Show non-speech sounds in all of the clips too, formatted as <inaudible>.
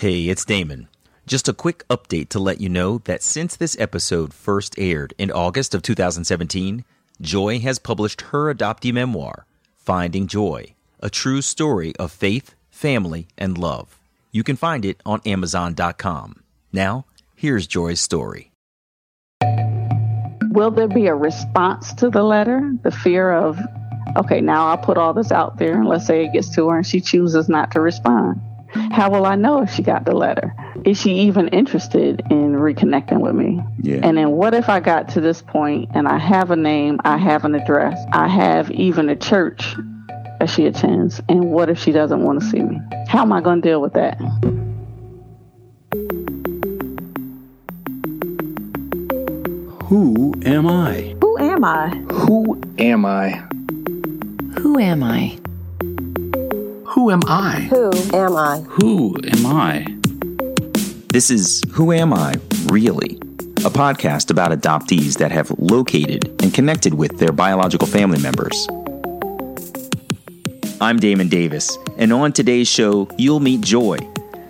Hey, it's Damon. Just a quick update to let you know that since this episode first aired in August of 2017, Joi has published her adoptee memoir, Finding Joi, a true story of faith, family, and love. You can find it on Amazon.com. Now, here's Joi's story. Will there be a response to the letter? The fear of, okay, now I'll put all this out there, and let's say it gets to her and she chooses not to respond. How will I know if she got the letter? Is she even interested in reconnecting with me? Yeah. And then what if I got to this point and I have a name, I have an address, I have even a church that she attends, and what if she doesn't want to see me? How am I going to deal with that? Who am I? Who am I? Who am I? Who am I? Who am I? Who am I? Who am I? This is Who Am I, Really? A podcast about adoptees that have located and connected with their biological family members. I'm Damon Davis, and on today's show, you'll meet Joi.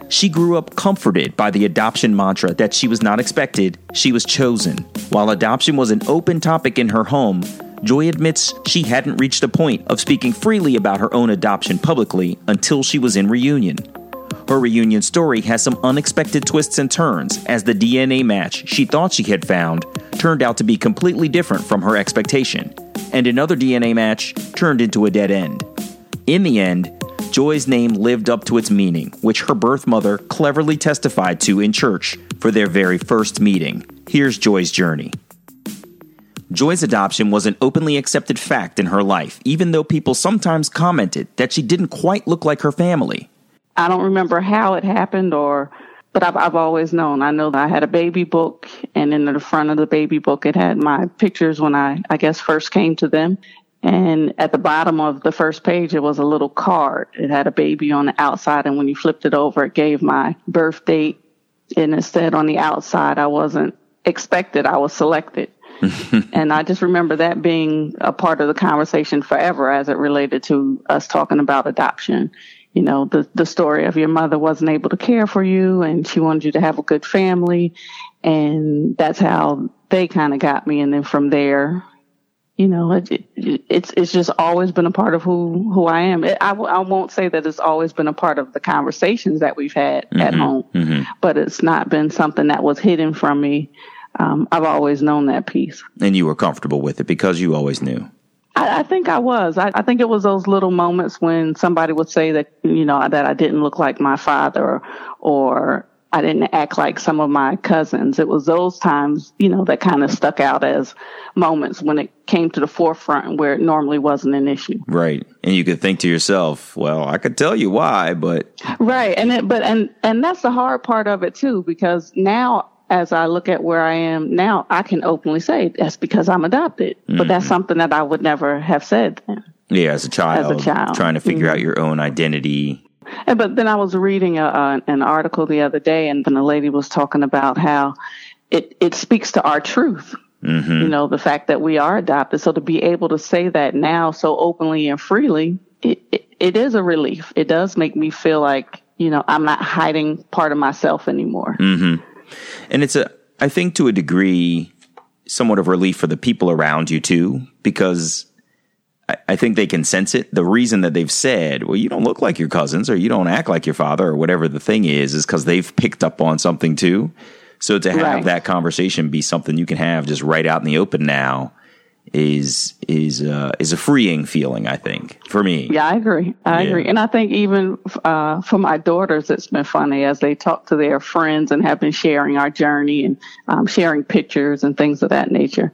She grew up comforted by the adoption mantra that she was not expected, she was chosen. While adoption was an open topic in her home, Joi admits she hadn't reached a point of speaking freely about her own adoption publicly until she was in reunion. Her reunion story has some unexpected twists and turns as the DNA match she thought she had found turned out to be completely different from her expectation, and another DNA match turned into a dead end. In the end, Joi's name lived up to its meaning, which her birth mother cleverly testified to in church for their very first meeting. Here's Joi's journey. Joi's adoption was an openly accepted fact in her life, even though people sometimes commented that she didn't quite look like her family. I don't remember how it happened or but I've I've always known. I know that I had a baby book and in the front of the baby book it had my pictures when I I guess first came to them. And at the bottom of the first page it was a little card. It had a baby on the outside and when you flipped it over it gave my birth date and it said on the outside I wasn't expected, I was selected. <laughs> and I just remember that being a part of the conversation forever as it related to us talking about adoption you know, the, the story of your mother wasn't able to care for you and she wanted you to have a good family. And that's how they kind of got me. And then from there, you know, it, it, it's, it's just always been a part of who, who I am. It, I, I won't say that it's always been a part of the conversations that we've had Mm-hmm. at home, but it's not been something that was hidden from me. Um, I've always known that piece. And you were comfortable with it because you always knew. I, I think I was. I, I think it was those little moments when somebody would say that, you know, that I didn't look like my father or, I didn't act like some of my cousins. It was those times, you know, that kind of stuck out as moments when it came to the forefront where it normally wasn't an issue. Right. And you could think to yourself, well, I could tell you why, but Right. And it, but, and, and that's the hard part of it too, because now as I look at where I am now, I can openly say that's because I'm adopted, but that's mm-hmm. something that I would never have said then. yeah, as a child, As a child. trying to figure mm-hmm. out your own identity. And, but then I was reading a, an article the other day, and then a lady was talking about how it, it speaks to our truth. Mm-hmm. You know, the fact that we are adopted. So to be able to say that now so openly and freely, it, it, it is a relief. It does make me feel like, you know, I'm not hiding part of myself anymore. And it's a, I think to a degree, somewhat of relief for the people around you too, because I, I think they can sense it. The reason that they've said, well, you don't look like your cousins or you don't act like your father or whatever the thing is, is because they've picked up on something too. So to have Right. that conversation be something you can have just right out in the open now is is uh, is a freeing feeling. I think for me. Yeah, I agree. I Yeah. agree. And I think even uh, for my daughters, it's been funny as they talk to their friends and have been sharing our journey and um, sharing pictures and things of that nature.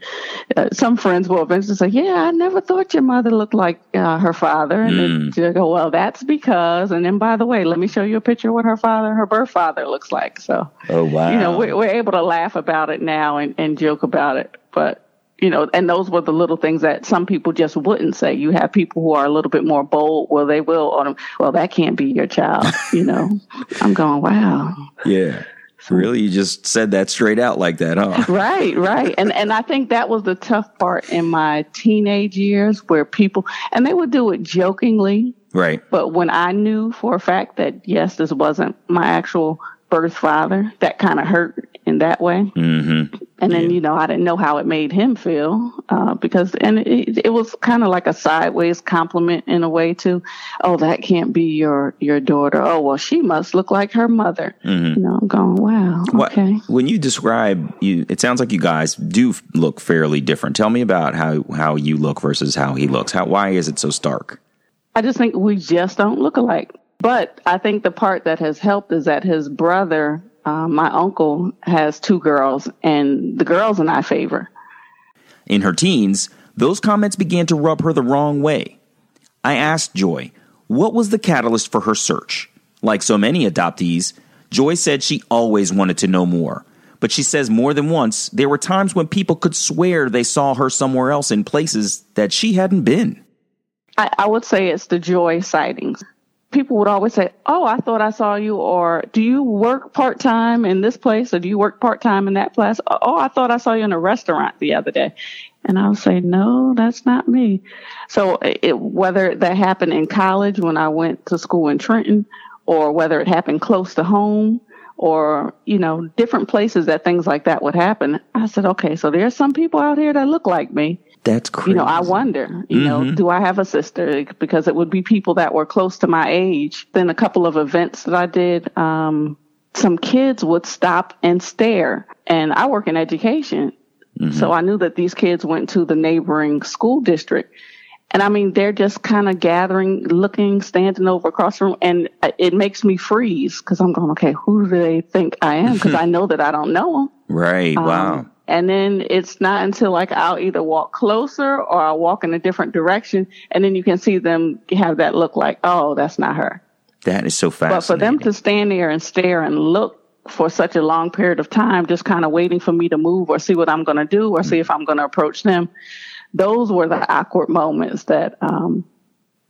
Uh, some friends will eventually say, Yeah, I never thought your mother looked like uh, her father. And then they'll go, Well, that's because. And then, by the way, let me show you a picture of what her father, her birth father looks like. So, Oh wow. you know, we're, we're able to laugh about it now and, and joke about it. But, you know, and those were the little things that some people just wouldn't say. You have people who are a little bit more bold. Well, they will. Or, well, that can't be your child. You know, <laughs> I'm going, wow. yeah. Really, you just said that straight out like that, huh? <laughs> Right, right. And and I think that was the tough part in my teenage years where people and they would do it jokingly. Right. But when I knew for a fact that yes, this wasn't my actual birth father, that kind of hurt in that way. Mm-hmm. And then, you know, I didn't know how it made him feel uh, because, and it, it was kind of like a sideways compliment in a way too. Oh, that can't be your your daughter. Oh, well, she must look like her mother. You know, I'm going, wow, What- okay. When you describe you, it sounds like you guys do look fairly different. Tell me about how how you look versus how he looks. How why is it so stark? I just think we just don't look alike. But I think the part that has helped is that his brother, uh, my uncle, has two girls, and the girls and I favor. In her teens, those comments began to rub her the wrong way. I asked Joi, what was the catalyst for her search? Like so many adoptees, Joi said she always wanted to know more. But she says more than once, there were times when people could swear they saw her somewhere else in places that she hadn't been. I, I would say it's the joy sightings. People would always say, Oh, I thought I saw you, or do you work part time in this place, or do you work part time in that place? Oh, oh, I thought I saw you in a restaurant the other day. And I would say, No, that's not me. So it, whether that happened in college when I went to school in Trenton, or whether it happened close to home, or, you know, different places that things like that would happen, I said, Okay, so there's some people out here that look like me That's crazy. you know, I wonder, you know, mm-hmm. do I have a sister? Because it would be people that were close to my age. Then a couple of events that I did, um, some kids would stop and stare. And I work in education. So mm-hmm. I knew that these kids went to the neighboring school district. And I mean, they're just kind of gathering, looking, standing over across the room. And uh, it makes me freeze because I'm going, okay, who do they think I am? Because I know that I don't know them. <laughs> right. wow. Um, And then it's not until like I'll either walk closer or I'll walk in a different direction. And then you can see them have that look like, oh, that's not her. That is so fascinating. But for them to stand there and stare and look for such a long period of time, just kind of waiting for me to move or see what I'm going to do or see if I'm going to approach them, those were the awkward moments that um,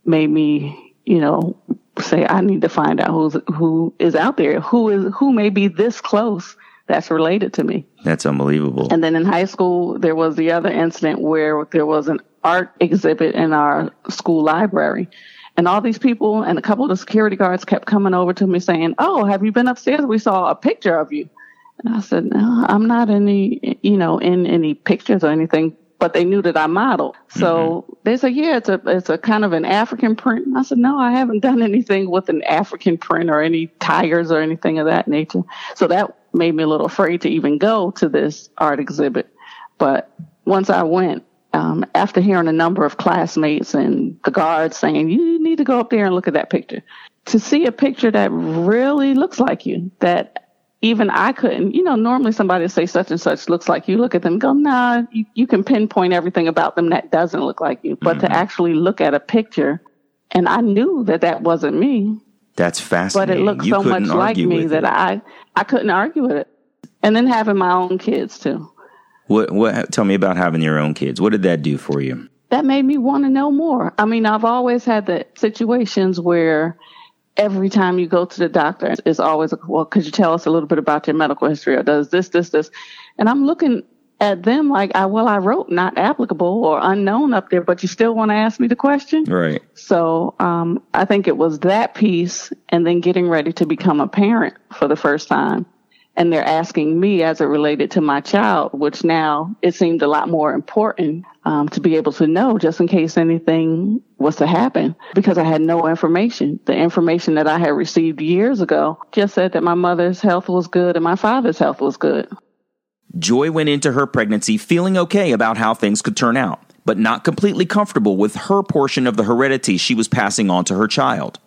made me, you know, say I need to find out who's who is out there, who is who may be this close that's related to me. That's unbelievable. And then in high school, there was the other incident where there was an art exhibit in our school library. And all these people and a couple of the security guards kept coming over to me saying, Oh, have you been upstairs? We saw a picture of you. And I said, No, I'm not any, you know, in any pictures or anything. But they knew that I modeled. So mm-hmm. they said, Yeah, it's a, it's a kind of an African print. And I said, No, I haven't done anything with an African print or any tigers or anything of that nature. So that made me a little afraid to even go to this art exhibit. But once I went, um, after hearing a number of classmates and the guards saying, you need to go up there and look at that picture, to see a picture that really looks like you, that even I couldn't, you know, normally somebody would say such and such looks like you. Look at them go, nah, you, you can pinpoint everything about them that doesn't look like you. But to actually look at a picture, and I knew that that wasn't me, That's fascinating. but it looked You so much like me that it. I, I couldn't argue with it. And then having my own kids too. What, what, tell me about having your own kids. What did that do for you? that made me want to know more. I mean, I've always had the situations where every time you go to the doctor, it's always, well, could you tell us a little bit about your medical history or does this, this, this? And I'm looking at them like, I, well, I wrote not applicable or unknown up there, but you still want to ask me the question? Right. So um, I think it was that piece and then getting ready to become a parent for the first time. And they're asking me as it related to my child, which now it seemed a lot more important um, to be able to know just in case anything was to happen because I had no information. The information that I had received years ago just said that my mother's health was good and my father's health was good. Joi went into her pregnancy feeling okay about how things could turn out, but not completely comfortable with her portion of the heredity she was passing on to her child.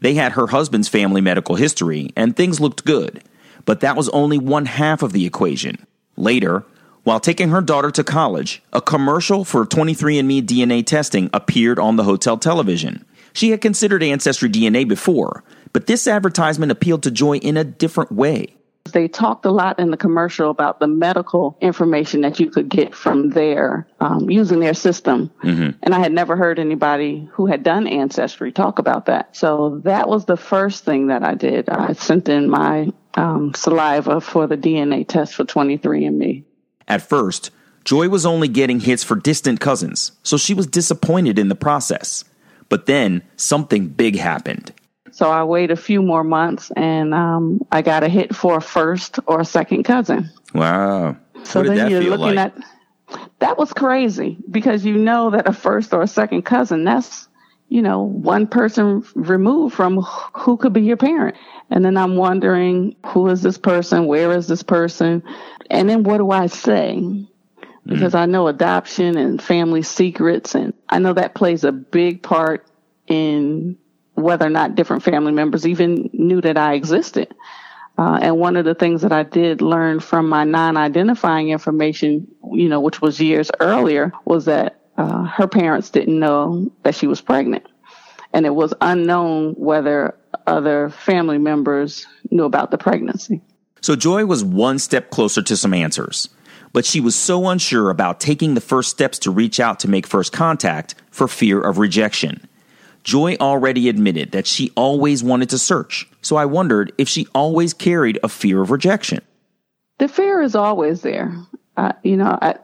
They had her husband's family medical history, and things looked good, but that was only one half of the equation. Later, while taking her daughter to college, a commercial for 23andMe DNA testing appeared on the hotel television. She had considered Ancestry DNA before, but this advertisement appealed to Joi in a different way. They talked a lot in the commercial about the medical information that you could get from there um, using their system. And I had never heard anybody who had done Ancestry talk about that. So that was the first thing that I did. I sent in my um, saliva for the DNA test for 23andMe. At first, Joi was only getting hits for distant cousins, so she was disappointed in the process. But then something big happened. So I waited a few more months and um, I got a hit for a first or a second cousin. Wow. So what did then you're feel looking like? at that was crazy because you know that a first or a second cousin, that's, you know, one person removed from who could be your parent. And then I'm wondering, who is this person? Where is this person? And then what do I say? Because I know adoption and family secrets, and I know that plays a big part in whether or not different family members even knew that I existed. Uh, and one of the things that I did learn from my non-identifying information, you know, which was years earlier, was that uh, her parents didn't know that she was pregnant, and it was unknown whether other family members knew about the pregnancy. So Joi was one step closer to some answers, but she was so unsure about taking the first steps to reach out to make first contact for fear of rejection. Joi already admitted that she always wanted to search, so I wondered if she always carried a fear of rejection. The fear is always there, you know, I,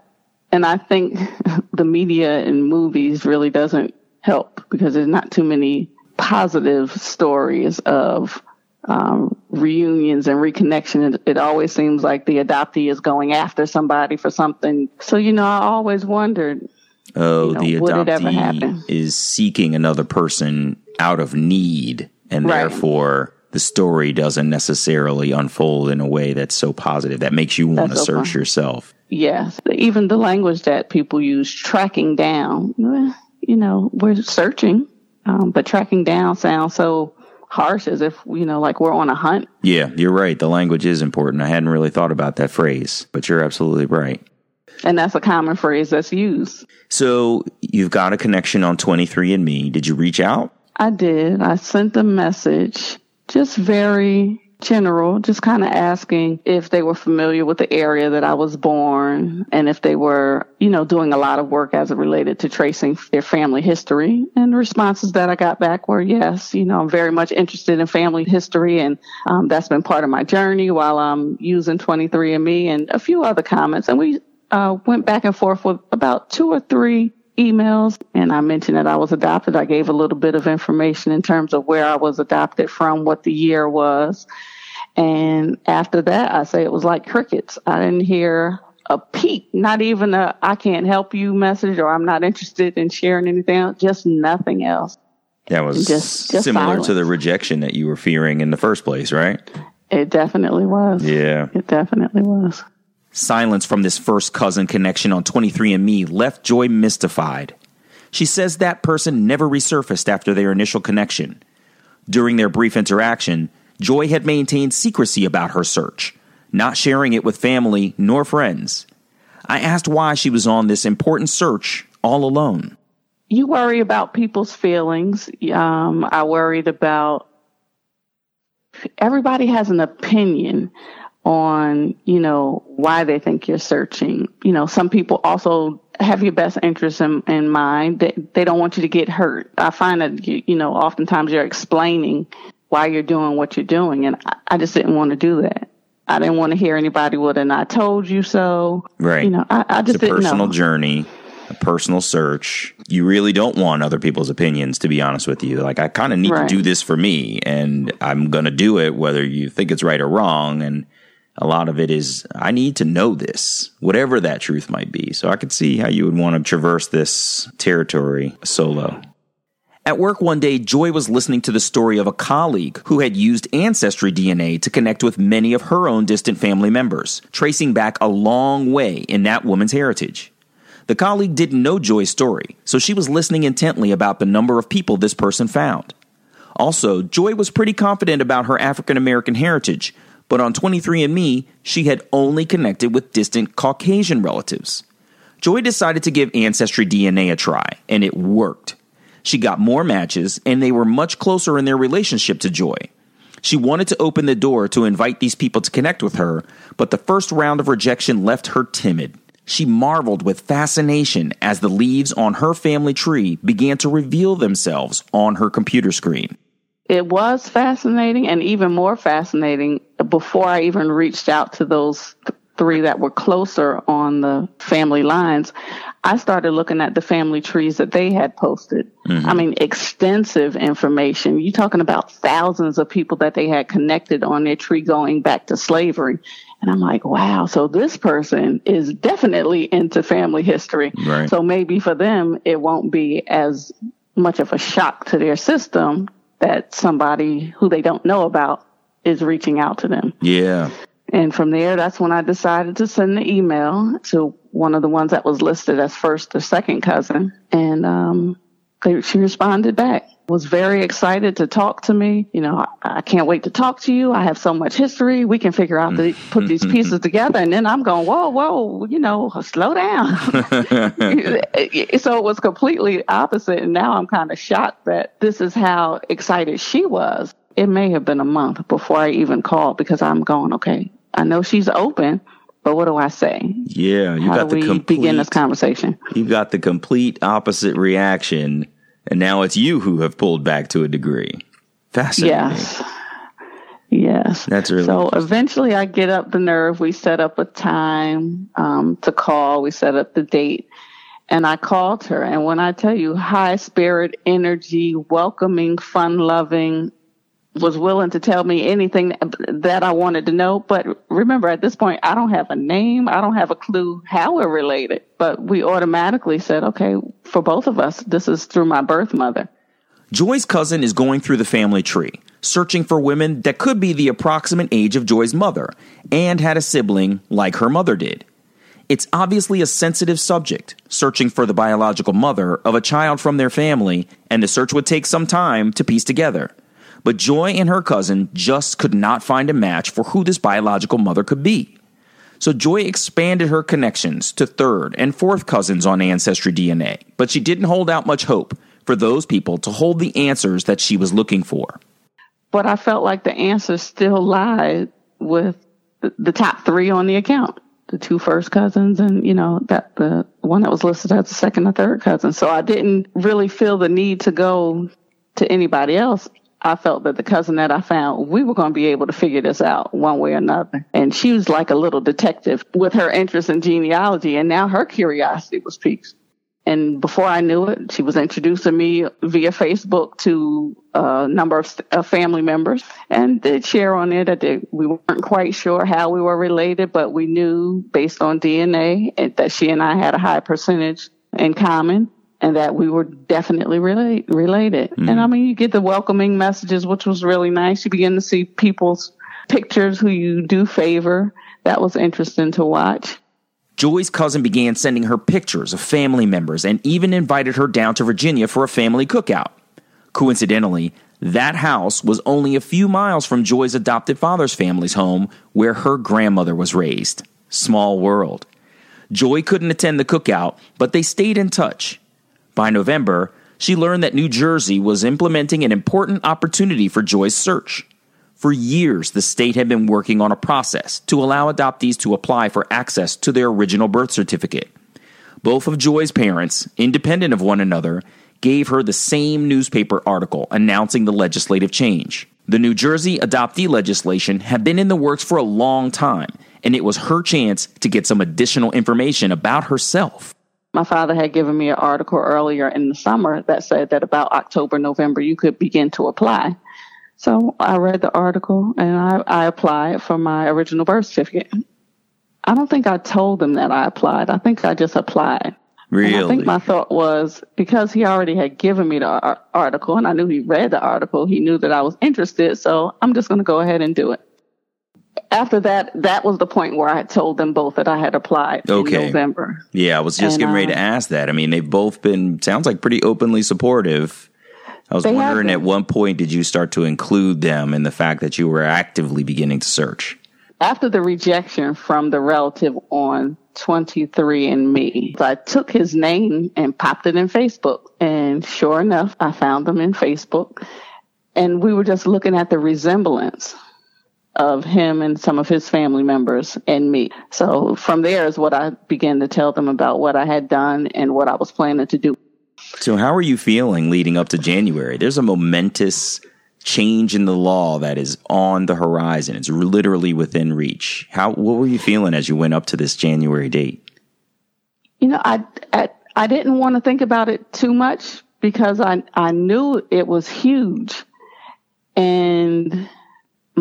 and I think <laughs> the media and movies really doesn't help because there's not too many positive stories of um, reunions and reconnection. It, it always seems like the adoptee is going after somebody for something. So, you know, I always wondered, Oh, You know, the would it ever adoptee is seeking another person out of need, and Right. therefore the story doesn't necessarily unfold in a way that's so positive that makes you want to so search fun. yourself. yes, even the language that people use, tracking down, you know, we're searching, um, but tracking down sounds so harsh as if, you know, like we're on a hunt. Yeah, you're right. The language is important. I hadn't really thought about that phrase, but you're absolutely right. And that's a common phrase that's used. So you've got a connection on 23andMe. Did you reach out? I did. I sent a message, just very general, just kind of asking if they were familiar with the area that I was born and if they were, you know, doing a lot of work as it related to tracing their family history. And the responses that I got back were yes, you know, I'm very much interested in family history and um, that's been part of my journey while I'm using 23andMe and a few other comments. And we uh, went back and forth with about two or three emails and I mentioned that I was adopted. I gave a little bit of information in terms of where I was adopted from, what the year was. And after that, I say it was like crickets. I didn't hear a peep, not even a I can't help you message or I'm not interested in sharing anything else, just nothing else. That was Just- just similar to the rejection that you were fearing in the first place, right? It definitely was. Yeah. It definitely was. Silence from this first cousin connection on 23andMe left Joi mystified. She says that person never resurfaced after their initial connection. During their brief interaction, Joi had maintained secrecy about her search, not sharing it with family nor friends. I asked why she was on this important search all alone. you worry about people's feelings. Um, I worried about everybody has an opinion on, you know, why they think you're searching. You know, some people also have your best interests in, in mind. They, they don't want you to get hurt. I find that, you, you know, oftentimes you're explaining why you're doing what you're doing. And I, I just didn't want to do that. I didn't want to hear anybody would an I told you so. Right. You know, I, I just It's a didn't personal know. journey, a personal search. You really don't want other people's opinions, to be honest with you. Like, I kind of need Right. to do this for me, and I'm going to do it whether you think it's right or wrong. And a lot of it is, I need to know this, whatever that truth might be. So I could see how you would want to traverse this territory solo. At work one day, Joi was listening to the story of a colleague who had used Ancestry DNA to connect with many of her own distant family members, tracing back a long way in that woman's heritage. The colleague didn't know Joi's story, so she was listening intently about the number of people this person found. Also, Joi was pretty confident about her African American heritage, but on 23andMe, she had only connected with distant Caucasian relatives. Joi decided to give Ancestry DNA a try, and it worked. She got more matches, and they were much closer in their relationship to Joi. She wanted to open the door to invite these people to connect with her, but the first round of rejection left her timid. She marveled with fascination as the leaves on her family tree began to reveal themselves on her computer screen. It was fascinating and even more fascinating before I even reached out to those th- three that were closer on the family lines, I started looking at the family trees that they had posted. Mm-hmm. I mean, extensive information. You're talking about thousands of people that they had connected on their tree going back to slavery. And I'm like, wow, so this person is definitely into family history. Right. So maybe for them, it won't be as much of a shock to their system that somebody who they don't know about is reaching out to them. Yeah. And from there, that's when I decided to send the email to one of the ones that was listed as first or second cousin. And um, they, she responded back. Was very excited to talk to me. You know, I, I can't wait to talk to you. I have so much history. We can figure out the put these mm-hmm. pieces together. And then I'm going, whoa, whoa, you know, slow down. <laughs> so it was completely opposite. And now I'm kind of shocked that this is how excited she was. It may have been a month before I even called because I'm going, okay, I know she's open, but what do I say? Yeah. You How got the complete begin this conversation? you got the complete opposite reaction, and now it's you who have pulled back to a degree. Fascinating. Yes. Yes. That's really so. Eventually, I get up the nerve. We set up a time um, to call. We set up the date, and I called her. And when I tell you, high spirit, energy, welcoming, fun loving, was willing to tell me anything that I wanted to know. But remember, at this point, I don't have a name. I don't have a clue how we're related. But we automatically said, okay, for both of us, this is through my birth mother. Joi's cousin is going through the family tree, searching for women that could be the approximate age of Joi's mother and had a sibling like her mother did. It's obviously a sensitive subject, searching for the biological mother of a child from their family, and the search would take some time to piece together. But Joi and her cousin just could not find a match for who this biological mother could be. So Joi expanded her connections to third and fourth cousins on Ancestry DNA, but she didn't hold out much hope for those people to hold the answers that she was looking for. but I felt like the answer still lied with the, the top three on the account. The two first cousins and, you know, that the one that was listed as the second or third cousin. So I didn't really feel the need to go to anybody else. I felt that the cousin that I found, we were going to be able to figure this out one way or another. And she was like a little detective with her interest in genealogy. And now her curiosity was piqued. And before I knew it, she was introducing me via Facebook to a number of family members and did share on it that we weren't quite sure how we were related, but we knew based on DNA that she and I had a high percentage in common and that we were definitely relate, related. And mm-hmm. I mean, you get the welcoming messages, which was really nice. You begin to see people's pictures who you do favor. That was interesting to watch. Joi's cousin began sending her pictures of family members and even invited her down to Virginia for a family cookout. Coincidentally, that house was only a few miles from Joi's adopted father's family's home where her grandmother was raised. Small world. Joi couldn't attend the cookout, but they stayed in touch. By November, she learned that New Jersey was implementing an important opportunity for Joi's search. For years, the state had been working on a process to allow adoptees to apply for access to their original birth certificate. Both of Joi's parents, independent of one another, gave her the same newspaper article announcing the legislative change. The New Jersey adoptee legislation had been in the works for a long time, and it was her chance to get some additional information about herself. My father had given me an article earlier in the summer that said that about October, November, you could begin to apply. So I read the article and I, I applied for my original birth certificate. I don't think I told them that I applied. I think I just applied. And I think my thought was because he already had given me the ar- article and I knew he read the article, he knew that I was interested. So I'm just going to go ahead and do it. After that, that was the point where I told them both that I had applied Okay. in November. Yeah, I was just And, getting ready to um, ask that. I mean, they've both been, sounds like pretty openly supportive. I was wondering at what point did you start to include them in the fact that you were actively beginning to search? after the rejection from the relative on 23andMe i took his name and popped it in facebook and sure enough i found them in facebook and we were just looking at the resemblance of him and some of his family members and me so from there is what i began to tell them about what i had done and what i was planning to do So, how are you feeling leading up to January? There's a momentous change in the law that is on the horizon. It's literally within reach. How what were you feeling as you went up to this January date? You know, I I, I didn't want to think about it too much because I I knew it was huge, and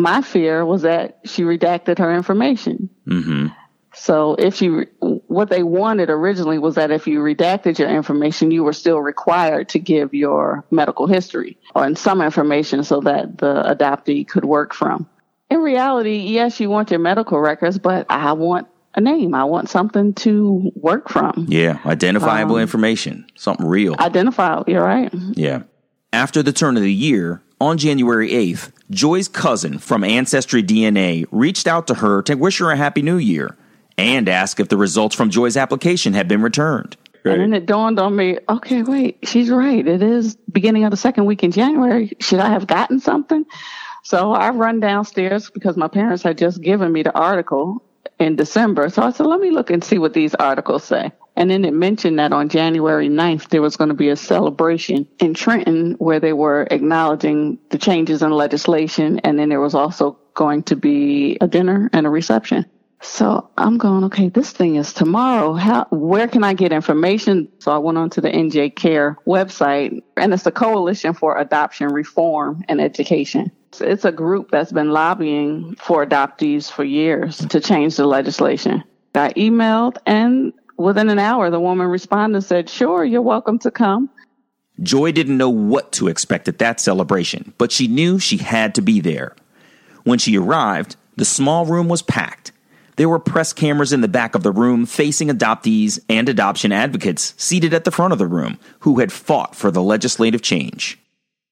my fear was that she redacted her information. Mm-hmm. So if she, what they wanted originally was that if you redacted your information, you were still required to give your medical history or in some information so that the adoptee could work from. In reality, yes, you want your medical records, but I want a name. I want something to work from. Yeah, identifiable um, information, something real. Identifiable, you're right. Yeah. After the turn of the year, on January 8th, Joi's cousin from Ancestry DNA reached out to her to wish her a happy new year and ask if the results from Joi's application had been returned. And then it dawned on me, okay, wait, she's right. It is beginning of the second week in January. Should I have gotten something? So I run downstairs because my parents had just given me the article in December. So I said, let me look and see what these articles say. And then it mentioned that on January 9th, there was going to be a celebration in Trenton where they were acknowledging the changes in legislation. And then there was also going to be a dinner and a reception. So I'm going, okay, this thing is tomorrow. How, where can I get information? So I went onto the NJ Care website and it's a coalition for adoption reform and education. It's a group that's been lobbying for adoptees for years to change the legislation. I emailed and within an hour, the woman responded and said, sure, you're welcome to come. Joi didn't know what to expect at that celebration, but she knew she had to be there. When she arrived, the small room was packed there were press cameras in the back of the room facing adoptees and adoption advocates seated at the front of the room who had fought for the legislative change.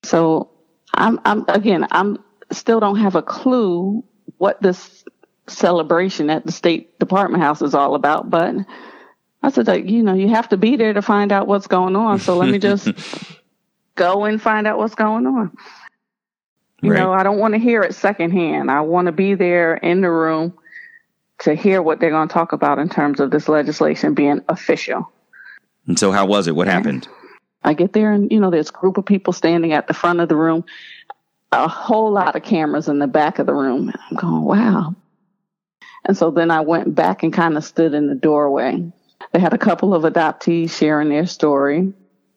So I'm, I'm again, I'm still don't have a clue what this celebration at the State Department House is all about, but I said, like, you know, you have to be there to find out what's going on. So let me just <laughs> go and find out what's going on. You right. know, I don't want to hear it secondhand. I want to be there in the room to hear what they're going to talk about in terms of this legislation being official. And so, how was it? What happened? I get there, and you know, there's a group of people standing at the front of the room, a whole lot of cameras in the back of the room. And I'm going, wow. And so then I went back and kind of stood in the doorway. They had a couple of adoptees sharing their story.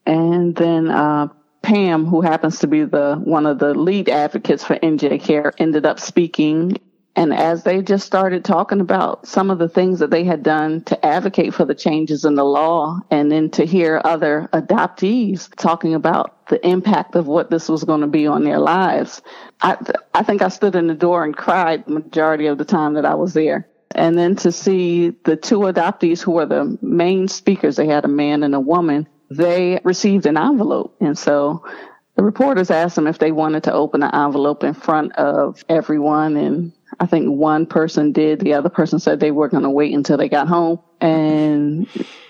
And then uh, Pam, who happens to be the one of the lead advocates for NJ Care, ended up speaking and as they just started talking about some of the things that they had done to advocate for the changes in the law, and then to hear other adoptees talking about the impact of what this was going to be on their lives, I, I think I stood in the door and cried the majority of the time that I was there. And then to see the two adoptees who were the main speakers, they had a man and a woman, they received an envelope. And so the reporters asked them if they wanted to open the envelope in front of everyone and I think one person did. The other person said they were going to wait until they got home. And,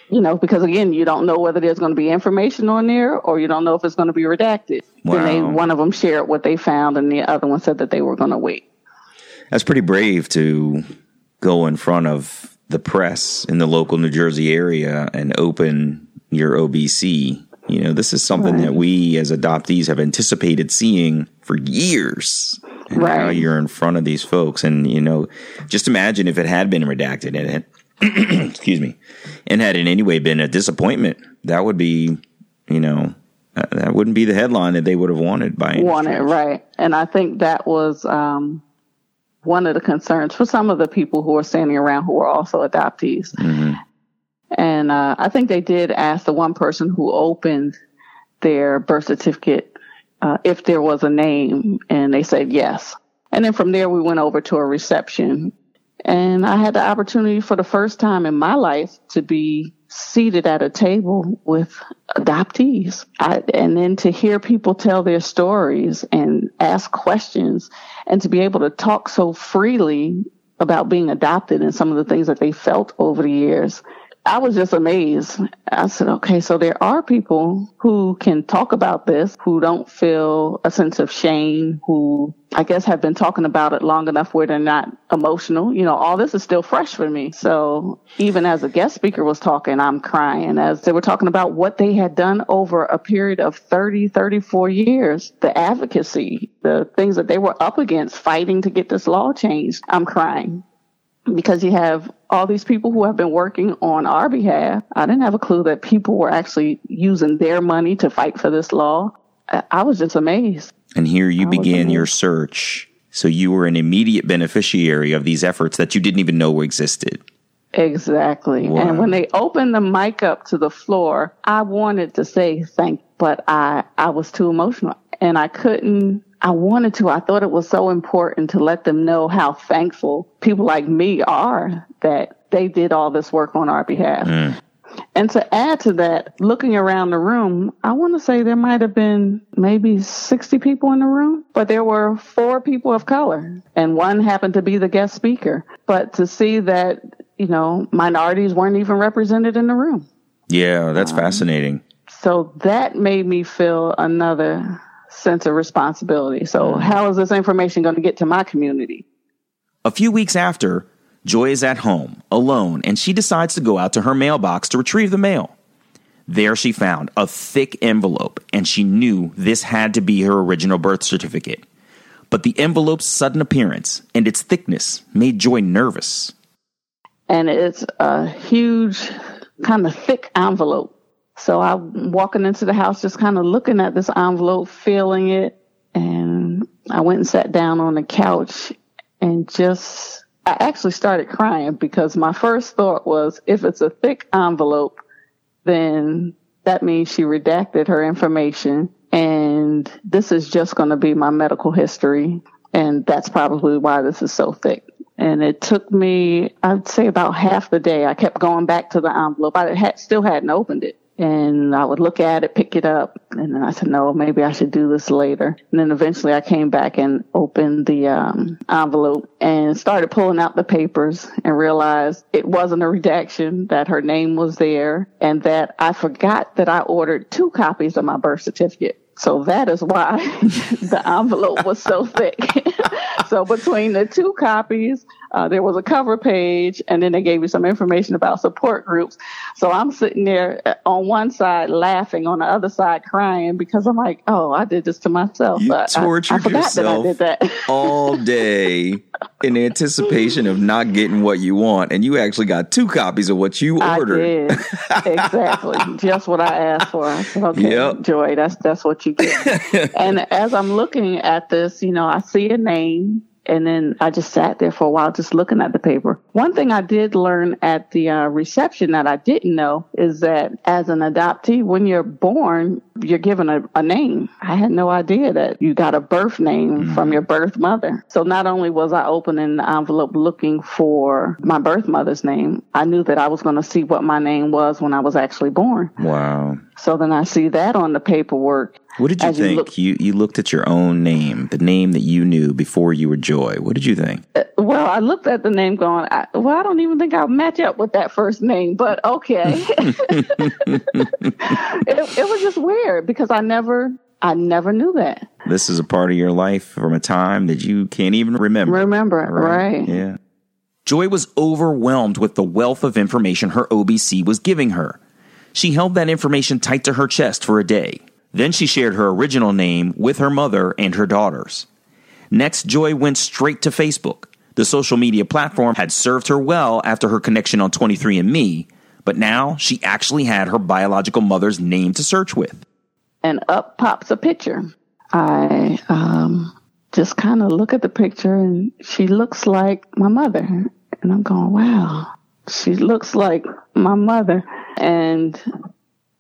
you know, because again, you don't know whether there's going to be information on there or you don't know if it's going to be redacted. Wow. Then they, one of them shared what they found and the other one said that they were going to wait. That's pretty brave to go in front of the press in the local New Jersey area and open your OBC. You know, this is something right. that we as adoptees have anticipated seeing for years and right. now you're in front of these folks. And, you know, just imagine if it had been redacted and it, <clears throat> excuse me, and had in any way been a disappointment, that would be, you know, that wouldn't be the headline that they would have wanted by wanted right and i think that was um, one of the concerns for some of the people who are standing around who are also adoptees mm-hmm. and uh, i think they did ask the one person who opened their birth certificate uh, if there was a name, and they said yes. And then from there, we went over to a reception. And I had the opportunity for the first time in my life to be seated at a table with adoptees. I, and then to hear people tell their stories and ask questions and to be able to talk so freely about being adopted and some of the things that they felt over the years. I was just amazed. I said, okay, so there are people who can talk about this, who don't feel a sense of shame, who I guess have been talking about it long enough where they're not emotional. You know, all this is still fresh for me. So even as a guest speaker was talking, I'm crying as they were talking about what they had done over a period of 30, 34 years, the advocacy, the things that they were up against fighting to get this law changed. I'm crying because you have all these people who have been working on our behalf. I didn't have a clue that people were actually using their money to fight for this law. I, was just amazed. And here you I began your search. So you were an immediate beneficiary of these efforts that you didn't even know existed. Exactly. Wow. And when they opened the mic up to the floor, I wanted to say thank, but I, I was too emotional and I couldn't I wanted to. I thought it was so important to let them know how thankful people like me are that they did all this work on our behalf. Mm. And to add to that, looking around the room, I want to say there might have been maybe 60 people in the room, but there were four people of color and one happened to be the guest speaker. But to see that, you know, minorities weren't even represented in the room. Yeah, that's um, fascinating. So that made me feel another sense of responsibility. So, mm. how is this information going to get to my community? A few weeks after, Joi is at home, alone, and she decides to go out to her mailbox to retrieve the mail. There she found a thick envelope, and she knew this had to be her original birth certificate. But the envelope's sudden appearance and its thickness made Joi nervous. And it's a huge, kind of thick envelope. So I'm walking into the house, just kind of looking at this envelope, feeling it. And I went and sat down on the couch and just, I actually started crying because my first thought was if it's a thick envelope, then that means she redacted her information. And this is just going to be my medical history. And that's probably why this is so thick. And it took me, I'd say about half the day. I kept going back to the envelope. I had, still hadn't opened it and I would look at it, pick it up, and then I said, no, maybe I should do this later. And then eventually I came back and opened the um, envelope and started pulling out the papers and realized it wasn't a redaction, that her name was there, and that I forgot that I ordered two copies of my birth certificate. So that is why <laughs> the envelope was so thick. <laughs> so between the two copies, uh, there was a cover page, and then they gave you some information about support groups. So I'm sitting there uh, on one side laughing, on the other side crying because I'm like, "Oh, I did this to myself." You tortured I, I forgot yourself that I did that <laughs> all day in anticipation of not getting what you want, and you actually got two copies of what you ordered. exactly, <laughs> just what I asked for. I said, "Okay, yep. Joi, that's that's what you get." <laughs> and as I'm looking at this, you know, I see a name and then I just sat there for a while, just looking at the paper. One thing I did learn at the uh, reception that I didn't know is that as an adoptee, when you're born, you're given a, a name. I had no idea that you got a birth name mm-hmm. from your birth mother. So not only was I opening the envelope looking for my birth mother's name, I knew that I was going to see what my name was when I was actually born. Wow. So then I see that on the paperwork. What did you As think? You, look, you, you looked at your own name, the name that you knew before you were Joi. What did you think? Uh, well, I looked at the name going, I, well, I don't even think I'll match up with that first name, but okay. <laughs> <laughs> it, it was just weird because I never I never knew that. This is a part of your life from a time that you can't even remember. Remember, right? right. Yeah. Joi was overwhelmed with the wealth of information her OBC was giving her. She held that information tight to her chest for a day. Then she shared her original name with her mother and her daughters. Next, Joi went straight to Facebook. The social media platform had served her well after her connection on 23andMe, but now she actually had her biological mother's name to search with. And up pops a picture. I um, just kind of look at the picture, and she looks like my mother. And I'm going, wow, she looks like my mother. And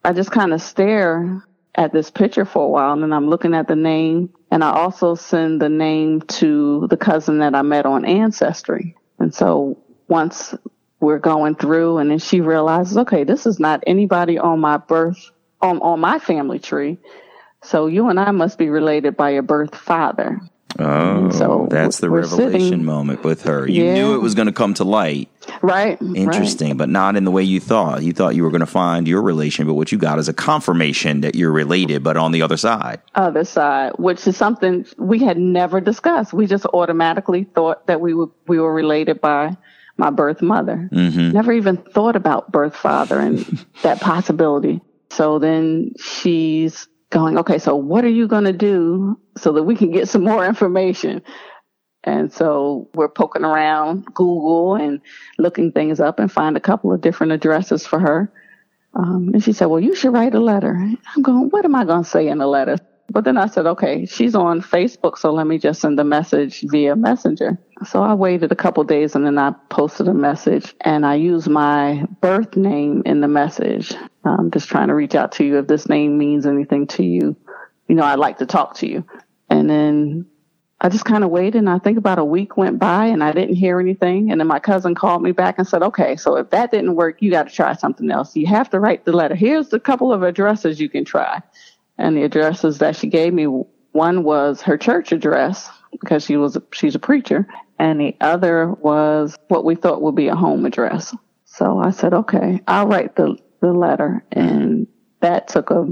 I just kind of stare at this picture for a while and then I'm looking at the name and I also send the name to the cousin that I met on Ancestry. And so once we're going through and then she realizes, okay, this is not anybody on my birth, on, on my family tree. So you and I must be related by your birth father. Oh, so that's the revelation sitting, moment with her. You yeah. knew it was going to come to light. Right. Interesting, but not in the way you thought. You thought you were going to find your relation, but what you got is a confirmation that you're related, but on the other side. Other side, which is something we had never discussed. We just automatically thought that we were we were related by my birth mother. Mm-hmm. Never even thought about birth father and <laughs> that possibility. So then she's going, okay, so what are you going to do so that we can get some more information? And so we're poking around Google and looking things up and find a couple of different addresses for her. Um, and she said, well, you should write a letter. I'm going, what am I going to say in a letter? But then I said, okay, she's on Facebook, so let me just send a message via Messenger. So I waited a couple days and then I posted a message and I used my birth name in the message. I'm just trying to reach out to you if this name means anything to you. You know, I'd like to talk to you. And then I just kind of waited and I think about a week went by and I didn't hear anything. And then my cousin called me back and said, okay, so if that didn't work, you got to try something else. You have to write the letter. Here's a couple of addresses you can try. And the addresses that she gave me, one was her church address because she was, she's a preacher. And the other was what we thought would be a home address. So I said, okay, I'll write the, the letter. And that took a,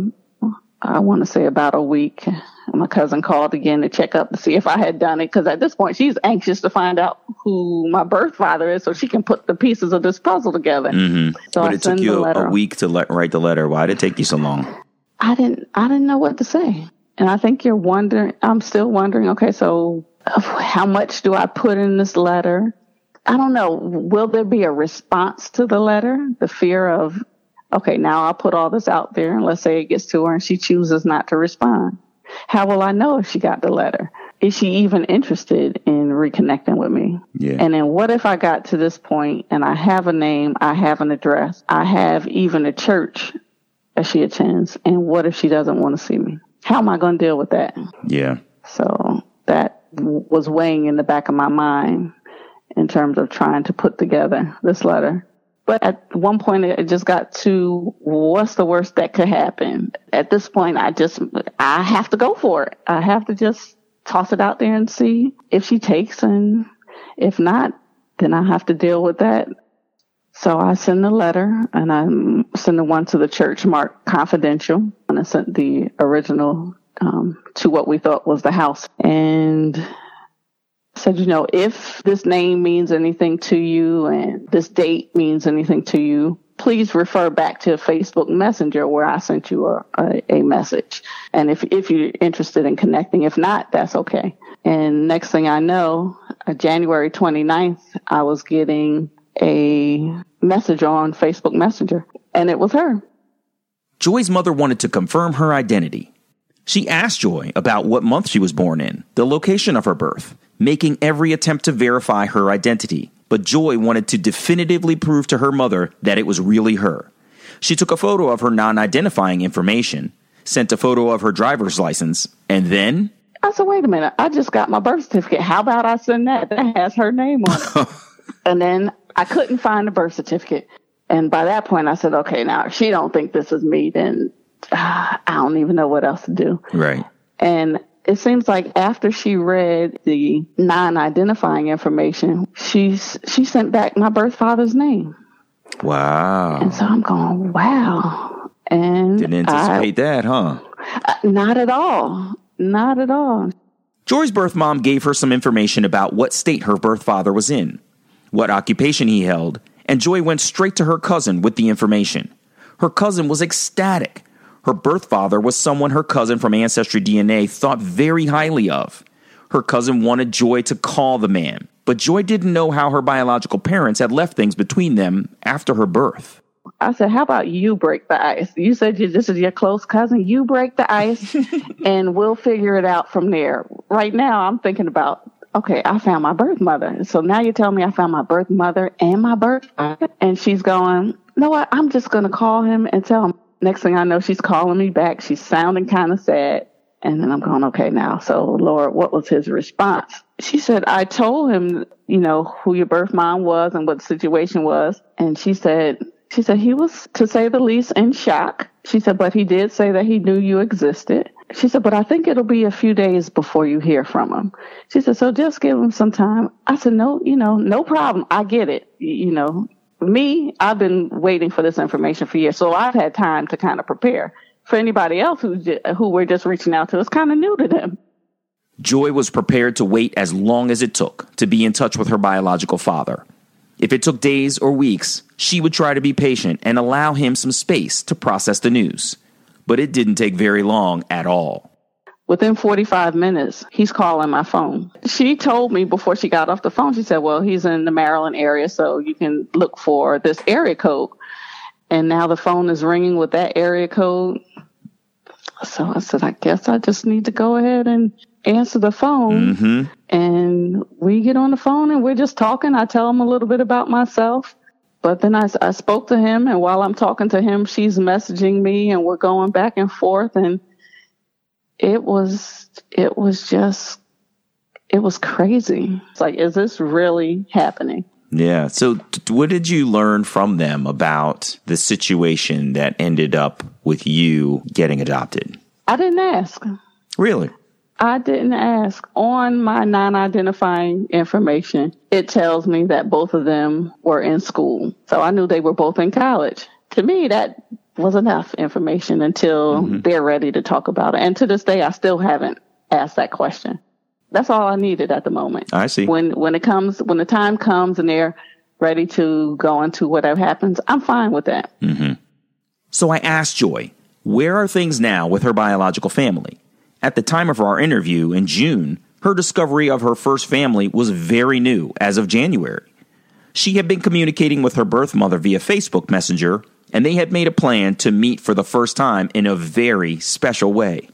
I want to say about a week. My cousin called again to check up to see if I had done it. Cause at this point she's anxious to find out who my birth father is so she can put the pieces of this puzzle together. Mm-hmm. So but I it took you a, a week to let, write the letter. Why did it take you so long? I didn't I didn't know what to say. And I think you're wondering I'm still wondering, okay, so uh, how much do I put in this letter? I don't know. Will there be a response to the letter? The fear of okay, now I'll put all this out there and let's say it gets to her and she chooses not to respond. How will I know if she got the letter? Is she even interested in reconnecting with me? Yeah. And then what if I got to this point and I have a name, I have an address, I have even a church that she attends, and what if she doesn't want to see me? How am I going to deal with that? yeah. So that was weighing in the back of my mind in terms of trying to put together this letter. But at one point, it just got to what's the worst that could happen? At this point, I just, I have to go for it. I have to just toss it out there and see if she takes, and if not, then I have to deal with that. So I send the letter and I send the one to the church marked confidential and I sent the original um, to what we thought was the house and said, you know, if this name means anything to you and this date means anything to you, please refer back to Facebook Messenger where I sent you a, a, a message. And if, if you're interested in connecting, if not, that's okay. And next thing I know, uh, January 29th, I was getting a message on Facebook Messenger and it was her. Joi's mother wanted to confirm her identity. She asked Joi about what month she was born in, the location of her birth, making every attempt to verify her identity. But Joi wanted to definitively prove to her mother that it was really her. She took a photo of her non identifying information, sent a photo of her driver's license, and then I said, wait a minute, I just got my birth certificate. How about I send that? That has her name on it. <laughs> and then I couldn't find the birth certificate. And by that point, I said, okay, now if she don't think this is me, then uh, I don't even know what else to do. Right. And it seems like after she read the non-identifying information, she's she sent back my birth father's name. Wow. And so I'm going, wow. And Didn't I- anticipate that, huh? uh, not at all. Not at all. Joi's birth mom gave her some information about what state her birth father was in, what occupation he held, and Joi went straight to her cousin with the information. Her cousin was ecstatic. Her birth father was someone her cousin from Ancestry DNA thought very highly of. Her cousin wanted Joi to call the man, but Joi didn't know how her biological parents had left things between them after her birth. I said, how about you break the ice? You said you, this is your close cousin. You break the ice <laughs> and we'll figure it out from there. Right now, I'm thinking about, okay, I found my birth mother. So now you tell me I found my birth mother and my birth. And she's going, no, what? I'm just going to call him and tell him. Next thing I know, she's calling me back. She's sounding kind of sad. And then I'm going, okay, now. So, Lord, what was his response? She said, I told him, you know, who your birth mom was and what the situation was. And she said, she said he was, to say the least, in shock. She said, but he did say that he knew you existed. She said, but I think it'll be a few days before you hear from him. She said, so just give him some time. I said, no, you know, no problem. I get it. You know, me, I've been waiting for this information for years. So I've had time to kind of prepare. For anybody else who, who we're just reaching out to, it's kind of new to them. Joi was prepared to wait as long as it took to be in touch with her biological father. If it took days or weeks, she would try to be patient and allow him some space to process the news but it didn't take very long at all. Within 45 minutes, he's calling my phone. She told me before she got off the phone, she said, Well, he's in the Maryland area, so you can look for this area code. And now the phone is ringing with that area code. So I said, I guess I just need to go ahead and answer the phone. Mm-hmm. And we get on the phone and we're just talking. I tell him a little bit about myself. But then I, I spoke to him, and while I'm talking to him, she's messaging me, and we're going back and forth. And it was, it was just, it was crazy. It's like, is this really happening? Yeah. So, t- what did you learn from them about the situation that ended up with you getting adopted? I didn't ask. Really? I didn't ask. On my non identifying information, it tells me that both of them were in school. So I knew they were both in college. To me, that was enough information until mm-hmm. they're ready to talk about it. And to this day, I still haven't asked that question. That's all I needed at the moment. I see. When when it comes when the time comes and they're ready to go into whatever happens, I'm fine with that. Mm-hmm. So I asked Joi, where are things now with her biological family? At the time of our interview in June, her discovery of her first family was very new as of January. She had been communicating with her birth mother via Facebook Messenger, and they had made a plan to meet for the first time in a very special way.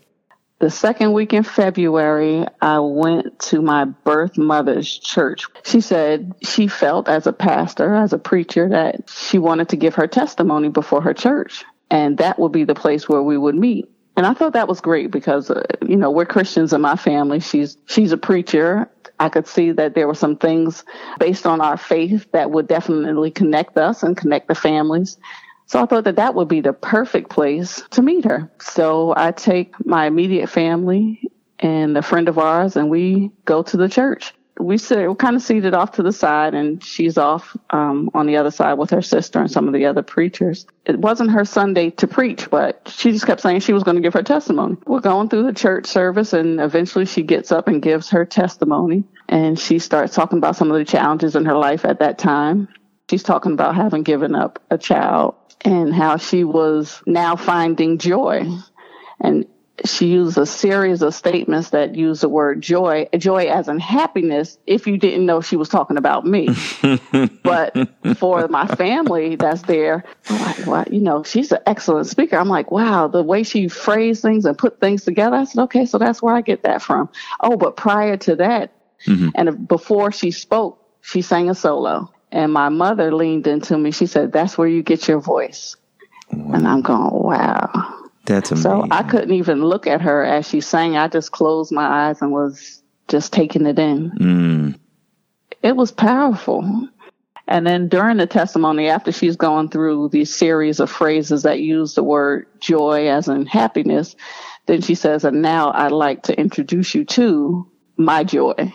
The second week in February, I went to my birth mother's church. She said she felt as a pastor, as a preacher, that she wanted to give her testimony before her church. And that would be the place where we would meet. And I thought that was great because, uh, you know, we're Christians in my family. She's, she's a preacher. I could see that there were some things based on our faith that would definitely connect us and connect the families. So I thought that that would be the perfect place to meet her. So I take my immediate family and a friend of ours and we go to the church we sit we're kind of seated off to the side and she's off um, on the other side with her sister and some of the other preachers. It wasn't her sunday to preach but she just kept saying she was going to give her testimony. We're going through the church service and eventually she gets up and gives her testimony and she starts talking about some of the challenges in her life at that time. She's talking about having given up a child and how she was now finding joy and she used a series of statements that use the word joy, joy as in happiness, if you didn't know she was talking about me. <laughs> but for my family that's there, I'm like, well, you know, she's an excellent speaker. I'm like, wow, the way she phrased things and put things together. I said, okay, so that's where I get that from. Oh, but prior to that, mm-hmm. and before she spoke, she sang a solo. And my mother leaned into me. She said, that's where you get your voice. Wow. And I'm going, wow. That's amazing. So I couldn't even look at her as she sang. I just closed my eyes and was just taking it in. Mm. It was powerful. And then during the testimony, after she's gone through these series of phrases that use the word joy as in happiness, then she says, and now I'd like to introduce you to my joy.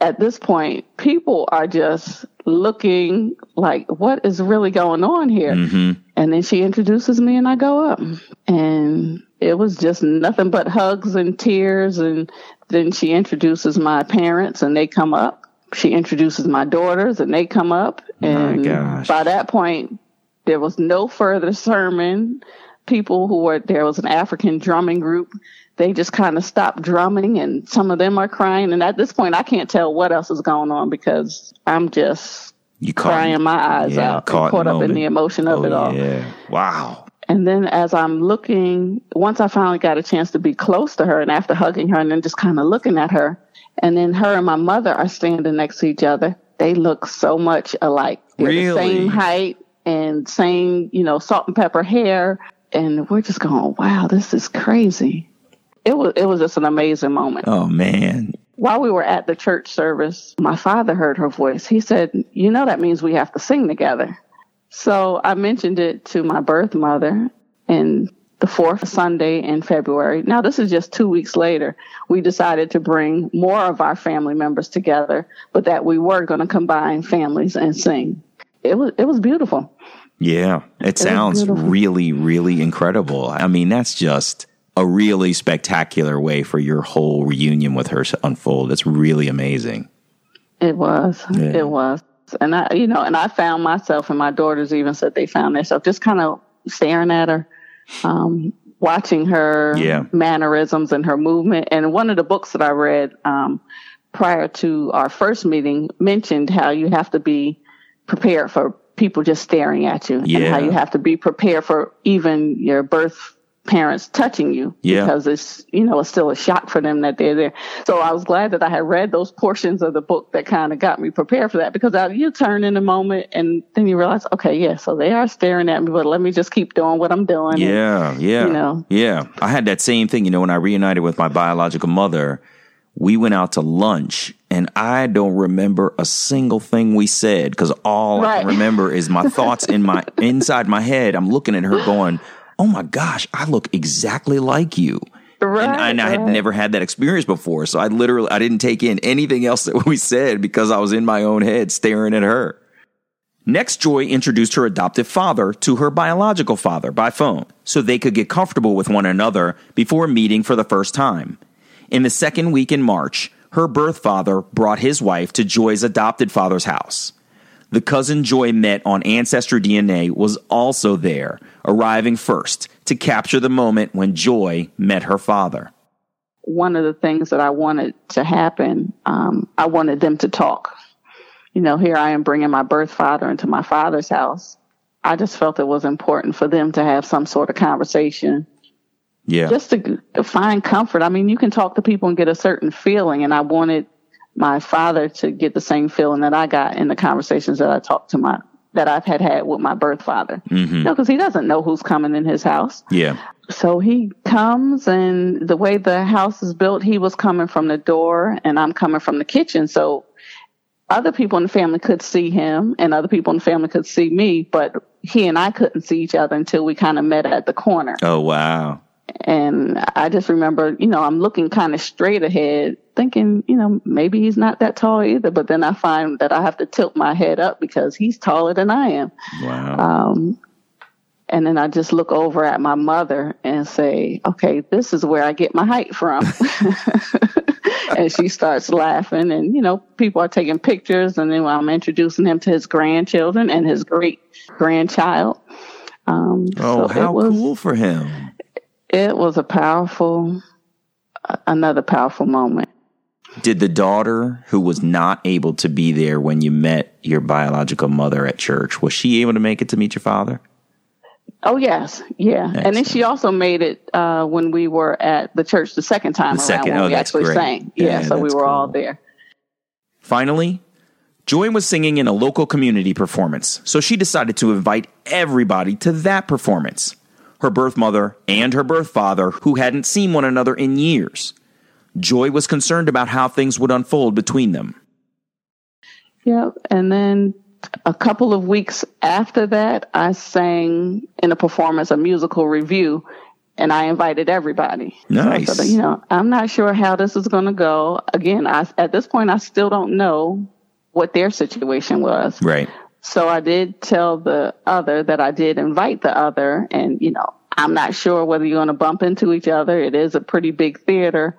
At this point, people are just looking like, what is really going on here? Mm-hmm. And then she introduces me and I go up. And it was just nothing but hugs and tears. And then she introduces my parents and they come up. She introduces my daughters and they come up. And by that point, there was no further sermon. People who were there was an African drumming group. They just kind of stopped drumming and some of them are crying. And at this point, I can't tell what else is going on because I'm just you crying my eyes yeah, out, caught, caught up in the emotion of oh, it all. Yeah. Wow. And then as I'm looking, once I finally got a chance to be close to her and after hugging her and then just kind of looking at her, and then her and my mother are standing next to each other. They look so much alike. They're really? the same height and same, you know, salt and pepper hair. And we're just going, wow, this is crazy. It was, it was just an amazing moment. Oh man while we were at the church service, my father heard her voice. He said, You know, that means we have to sing together. So I mentioned it to my birth mother, and the fourth Sunday in February. Now, this is just two weeks later. We decided to bring more of our family members together, but that we were going to combine families and sing. It was it was beautiful. Yeah, it sounds really, really incredible. I mean, that's just a really spectacular way for your whole reunion with her to unfold. It's really amazing. It was. Yeah. It was. And I, you know, and I found myself, and my daughters even said they found themselves just kind of staring at her, um, watching her Yeah. mannerisms and her movement. And one of the books that I read um, prior to our first meeting mentioned how you have to be prepared for people just staring at you, and how you have to be prepared for even your birth parents touching you Yeah. because it's you know it's still a shock for them that they're there so i was glad that i had read those portions of the book that kind of got me prepared for that because I, you turn in a moment and then you realize okay yeah so they are staring at me but let me just keep doing what i'm doing Yeah, yeah. you know. Yeah. I had that same thing, you know, when I reunited with my biological mother, we went out to lunch and I don't remember a single thing we said because all I can remember is my thoughts in my <laughs> inside my head. I'm looking at her going, Oh my gosh, I look exactly like you. right, and, and I had right. never had that experience before. So I literally I didn't take in anything else that <laughs> we said because I was in my own head staring at her. Next, Joi introduced her adoptive father to her biological father by phone so they could get comfortable with one another before meeting for the first time. In the second week in March, her birth father brought his wife to Joi's adopted father's house. The cousin Joi met on Ancestry DNA was also there, arriving first to capture the moment when Joi met her father. one of the things that I wanted to happen, um, I wanted them to talk. You know, here I am bringing my birth father into my father's house. I just felt it was important for them to have some sort of conversation Yeah. just to find comfort. I mean, you can talk to people and get a certain feeling, and I wanted my father to get the same feeling that I got in the conversations that I talked to my that I've had had with my birth father. Mm-hmm. You know, because he doesn't know who's coming in his house. yeah. So he comes, and the way the house is built, he was coming from the door, and I'm coming from the kitchen. So other people in the family could see him, and other people in the family could see me, but he and I couldn't see each other until we kind of met at the corner. Oh, wow. And I just remember, you know, I'm looking kind of straight ahead, thinking, you know, maybe he's not that tall either. But then I find that I have to tilt my head up because he's taller than I am. Wow. Um, and then I just look over at my mother and say, okay, this is where I get my height from. <laughs> and she starts laughing and, you know, people are taking pictures and then I'm introducing him to his grandchildren and his great grandchild. Um, oh, so it how was, cool for him. It was a powerful, another powerful moment. Did the daughter who was not able to be there when you met your biological mother at church, was she able to make it to meet your father? Oh yes, yeah, and then she also made it uh, when we were at the church the second time The around second- when oh, we that's actually great. sang. Yeah, Yeah, so we were all there. Finally, Joi was singing in a local community performance, so she decided to invite everybody to that performance. Her birth mother and her birth father, who hadn't seen one another in years. Joi was concerned about how things would unfold between them. Yep. And then a couple of weeks after that, I sang in a performance, a musical review, and I invited everybody. So I Nice. said, you know, I'm not sure how this is going to go. Again, I, at this point, I still don't know what their situation was. Right. So I did tell the other that I did invite the other, and you know, I'm not sure whether you're going to bump into each other. It is a pretty big theater.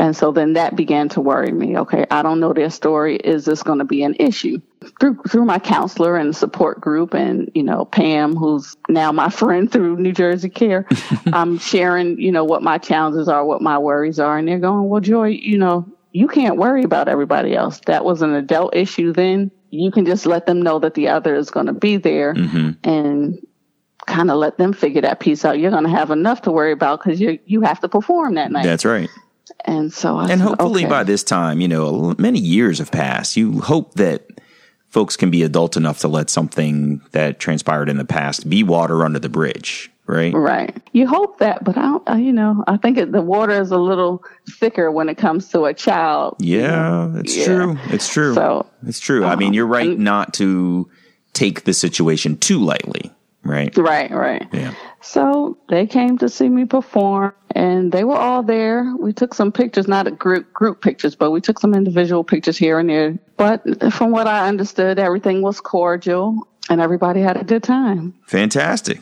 And so then that began to worry me. Okay, I don't know their story. Is this going to be an issue? Through through my counselor and support group, and you know Pam, who's now my <laughs> friend through New Jersey Care, <laughs> I'm sharing you know what my challenges are, what my worries are, and they're going, well, Joi, you know, you can't worry about everybody else. That was an adult issue then. You can just let them know that the other is going to be there, mm-hmm. and kind of let them figure that piece out. You're going to have enough to worry about because you you have to perform that night. That's right. And so I And said, hopefully okay. by this time, you know, many years have passed. You hope that folks can be adult enough to let something that transpired in the past be water under the bridge, right? Right. You hope that, but I don't, uh, you know, I think it, the water is a little thicker when it comes to a child. you Yeah, know? it's Yeah. true. It's true. So, it's true. I mean, you're right and- not to take the situation too lightly, right? Right, right. Yeah. So they came to see me perform and they were all there. We took some pictures, not a group group pictures, but we took some individual pictures here and there. But from what I understood, everything was cordial and everybody had a good time. Fantastic.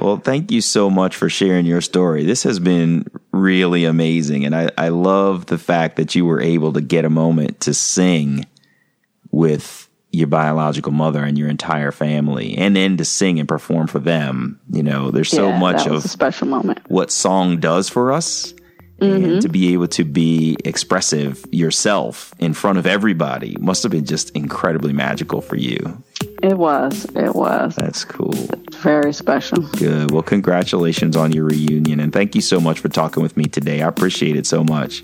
Well, thank you so much for sharing your story. This has been really amazing. And I, I love the fact that you were able to get a moment to sing with your biological mother and your entire family and then to sing and perform for them. You know, there's so Yeah, much of a special moment. what song does for us. And mm-hmm. to be able to be expressive yourself in front of everybody must have been just incredibly magical for you. It was. It was That's cool. very special. Good. Well, congratulations on your reunion. And thank you so much for talking with me today. I appreciate it so much.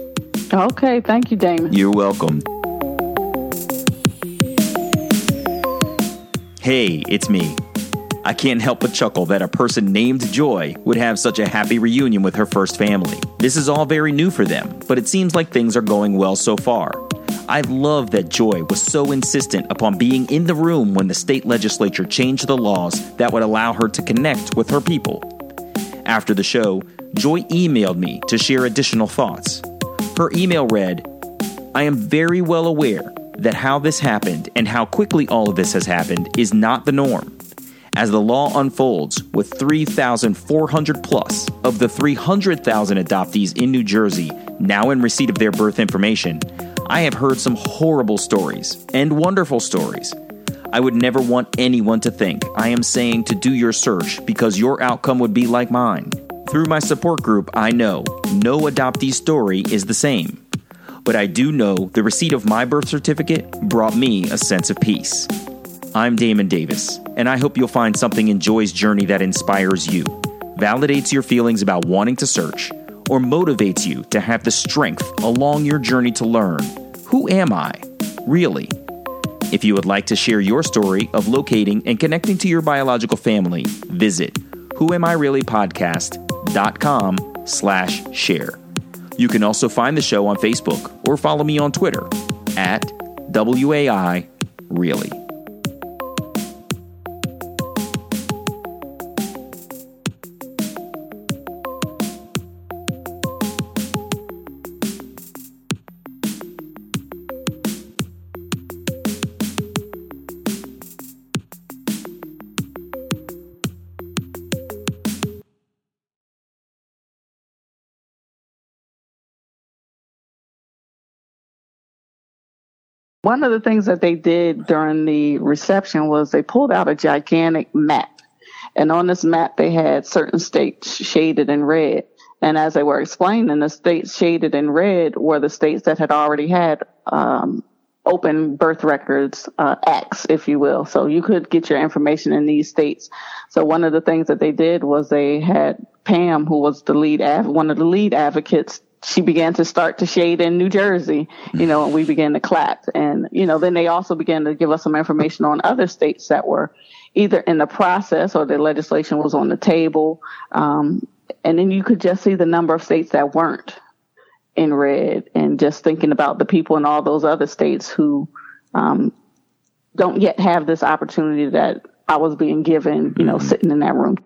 Okay, thank you, Damon. You're welcome. Hey, it's me. I can't help but chuckle that a person named Joi would have such a happy reunion with her first family. This is all very new for them, but it seems like things are going well so far. I love that Joi was so insistent upon being in the room when the state legislature changed the laws that would allow her to connect with her people. After the show, Joi emailed me to share additional thoughts. Her email read, I am very well aware that how this happened and how quickly all of this has happened is not the norm. As the law unfolds, with 3,400 plus of the 300,000 adoptees in New Jersey now in receipt of their birth information, I have heard some horrible stories and wonderful stories. I would never want anyone to think I am saying to do your search because your outcome would be like mine. Through my support group, I know no adoptee story is the same. But I do know the receipt of my birth certificate brought me a sense of peace. I'm Damon Davis, and I hope you'll find something in Joi's journey that inspires you, validates your feelings about wanting to search, or motivates you to have the strength along your journey to learn who am I, really? If you would like to share your story of locating and connecting to your biological family, visit whoamireallypodcast.com slash share. You can also find the show on Facebook or follow me on Twitter at WAI Really. One of the things that they did during the reception was they pulled out a gigantic map. And on this map, they had certain states shaded in red. And as they were explaining, the states shaded in red were the states that had already had um, open birth records uh, acts, if you will. So you could get your information in these states. So one of the things that they did was they had Pam, who was the lead, one of the lead advocates, she began to start to shade in New Jersey, you know, and we began to clap. And, you know, then they also began to give us some information on other states that were either in the process or the legislation was on the table. Um, and then you could just see the number of states that weren't in red and just thinking about the people in all those other states who, um, don't yet have this opportunity that I was being given, you know, sitting in that room.